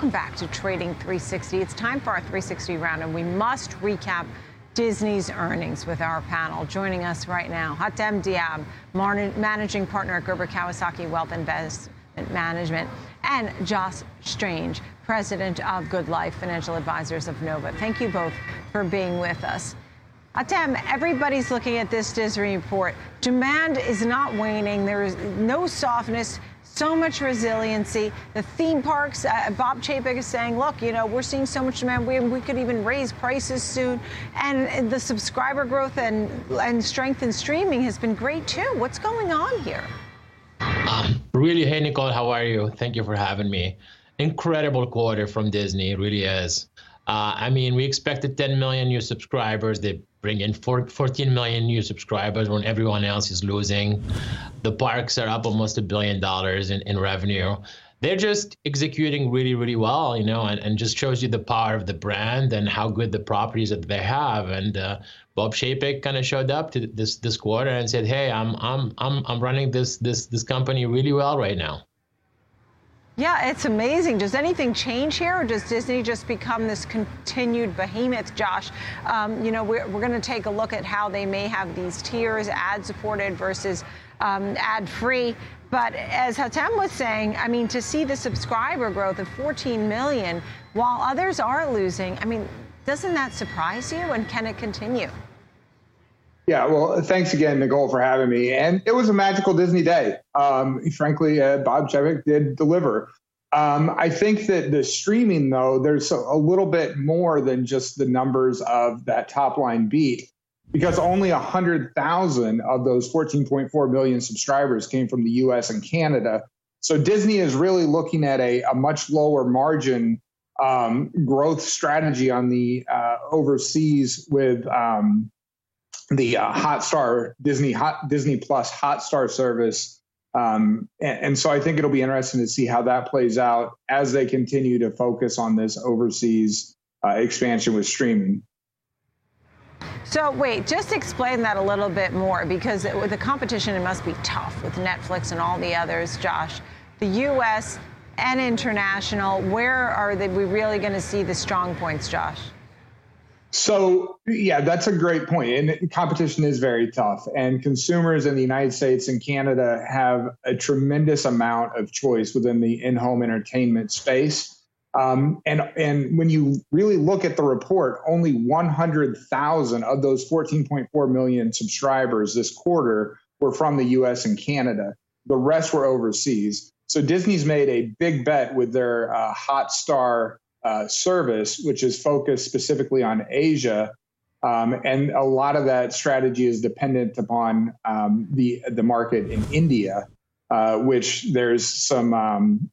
Welcome back to Trading 360. It's time for our 360 round, and we must recap Disney's earnings with our panel. Joining us right now, Hatem Dhiab, managing partner at Gerber Kawasaki Wealth Investment Management, and Josh Strange, president of Good Life Financial Advisors of Nova. Thank you both for being with us. Hatem, everybody's looking at this Disney report. Demand is not waning. There is no softness so much resiliency. The theme parks, uh, Bob Chapek is saying, look, you know, we're seeing so much demand, we, we could even raise prices soon. And the subscriber growth and, and strength in streaming has been great too. What's going on here? Um, really, hey, Nicole, how are you? Thank you for having me. Incredible quarter from Disney, really is. Uh, I mean, we expected 10 million new subscribers. They bring in 14 million new subscribers when everyone else is losing. The parks are up almost a billion dollars in, in revenue. They're just executing really, really well, you know, and, and just shows you the power of the brand and how good the properties that they have. And uh, Bob Chapek kind of showed up to this this quarter and said, "Hey, I'm I'm I'm I'm running this this this company really well right now." Yeah, it's amazing. Does anything change here, or does Disney just become this continued behemoth, Josh? Um, you know, we're, we're going to take a look at how they may have these tiers, ad supported versus um, ad free. But as Hatem was saying, I mean, to see the subscriber growth of 14 million while others are losing, I mean, doesn't that surprise you? And can it continue? Yeah, well, thanks again, Nicole, for having me. And it was a magical Disney day. Um, frankly, uh, Bob Chapek did deliver. Um, I think that the streaming, though, there's a, a, little bit more than just the numbers of that top line beat, because only 100,000 of those 14.4 million subscribers came from the US and Canada. So Disney is really looking at a, a much lower margin um, growth strategy on the uh, overseas with um, the uh, Hotstar Disney Hot Disney Plus Hotstar service. Um, and, and, so I think it'll be interesting to see how that plays out as they continue to focus on this overseas uh, expansion with streaming. So wait, just explain that a little bit more because it, with the competition, it must be tough with Netflix and all the others. Josh, the U.S. and international, where are we really going to see the strong points, Josh? So yeah, that's a great point. And competition is very tough. And consumers in the United States and Canada have a tremendous amount of choice within the in-home entertainment space. Um, and and when you really look at the report, only 100,000 of those 14.4 million subscribers this quarter were from the U.S. and Canada. The rest were overseas. So Disney's made a big bet with their uh, Hotstar uh, service, which is focused specifically on Asia. Um, and a lot of that strategy is dependent upon um, the the market in India, uh, which there's some um,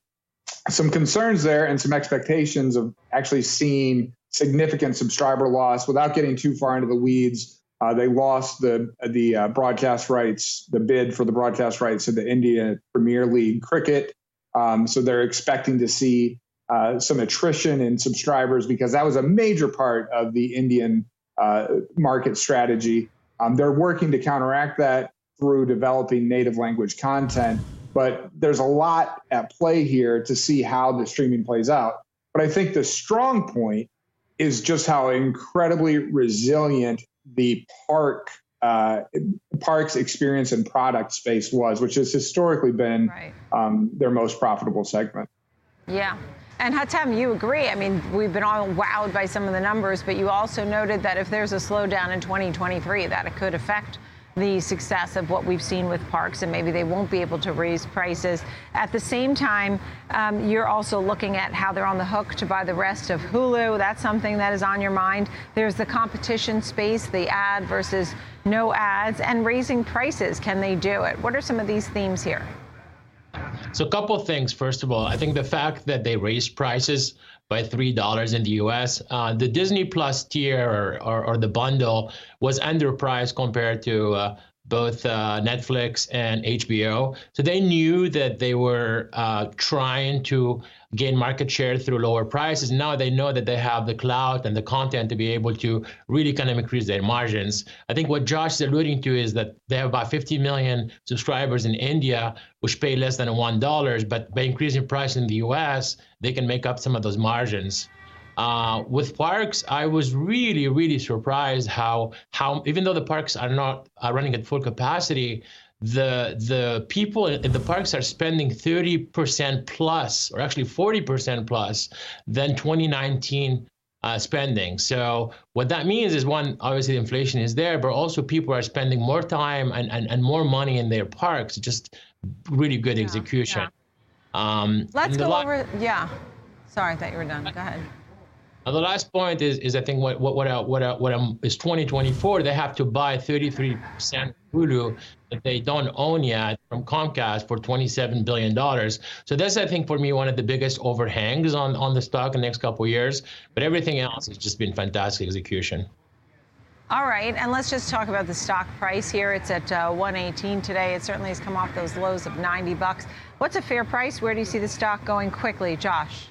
some concerns there and some expectations of actually seeing significant subscriber loss. Without getting too far into the weeds, uh, they lost the the uh, broadcast rights, the bid for the broadcast rights to the India Premier League cricket. Um, so they're expecting to see uh, some attrition in subscribers because that was a major part of the Indian uh, market strategy. Um, they're working to counteract that through developing native language content, but there's a lot at play here to see how the streaming plays out. But I think the strong point is just how incredibly resilient the park uh, parks experience and product space was, which has historically been right. um, their most profitable segment. Yeah. And Hatem, you agree. I mean, we've been all wowed by some of the numbers, but you also noted that if there's a slowdown in 2023, that it could affect the success of what we've seen with parks, and maybe they won't be able to raise prices. At the same time, um, you're also looking at how they're on the hook to buy the rest of Hulu. That's something that is on your mind. There's the competition space, the ad versus no ads, and raising prices. Can they do it? What are some of these themes here? So a couple of things. First of all, I think the fact that they raised prices by three dollars in the U.S. Uh, the Disney Plus tier or, or, or, the bundle was underpriced compared to uh, both uh, Netflix and HBO. So they knew that they were uh, trying to gain market share through lower prices. Now they know that they have the clout and the content to be able to really kind of increase their margins. I think what Josh is alluding to is that they have about 50 million subscribers in India, which pay less than $1, but by increasing price in the US, they can make up some of those margins. Uh, with parks, I was really, really surprised how how even though the parks are not are running at full capacity, the the people in the parks are spending 30% plus, or actually 40% plus, than 2019 uh, spending. So what that means is one, obviously the inflation is there, but also people are spending more time and, and, and more money in their parks. Just really good Yeah, execution. yeah. Um, Let's go la- over. Yeah. Sorry, I thought you were done. Go ahead. Now, the last point is, is I think what what what I, what I, what I'm, is 2024. They have to buy 33 percent Hulu that they don't own yet from Comcast for 27 billion dollars. So that's I think for me one of the biggest overhangs on on the stock in the next couple years. But everything else has just been fantastic execution. All right, and let's just talk about the stock price here. It's at uh, 118 today. It certainly has come off those lows of 90 bucks. What's a fair price? Where do you see the stock going quickly, Josh?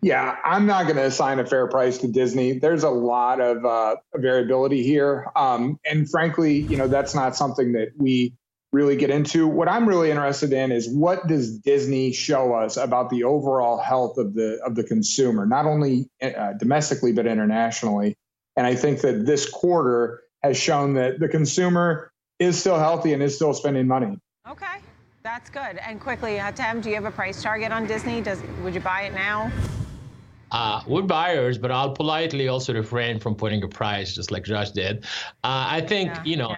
Yeah, I'm not going to assign a fair price to Disney. There's a lot of uh, variability here. Um, and frankly, you know, that's not something that we really get into. What I'm really interested in is what does Disney show us about the overall health of the of the consumer, not only uh, domestically but internationally. And I think that this quarter has shown that the consumer is still healthy and is still spending money. Okay, that's good. And quickly, Hatem, do you have a price target on Disney? Does would you buy it now? Uh, we're buyers, but I'll politely also refrain from putting a price, just like Josh did. Uh, I think Yeah, you know, yeah.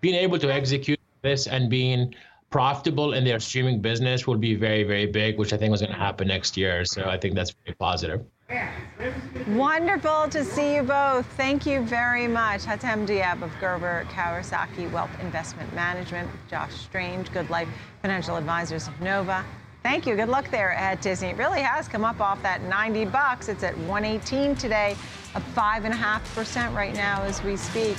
being able to execute this and being profitable in their streaming business will be very, very big, which I think was going to happen next year. So I think that's very positive. Wonderful to see you both. Thank you very much. Hatem Dhiab of Gerber Kawasaki Wealth Investment Management, Josh Strange, Good Life Financial Advisors of Nova. Thank you. Good luck there at Disney. It really has come up off that 90 bucks. It's at 118 today, a half percent right now as we speak.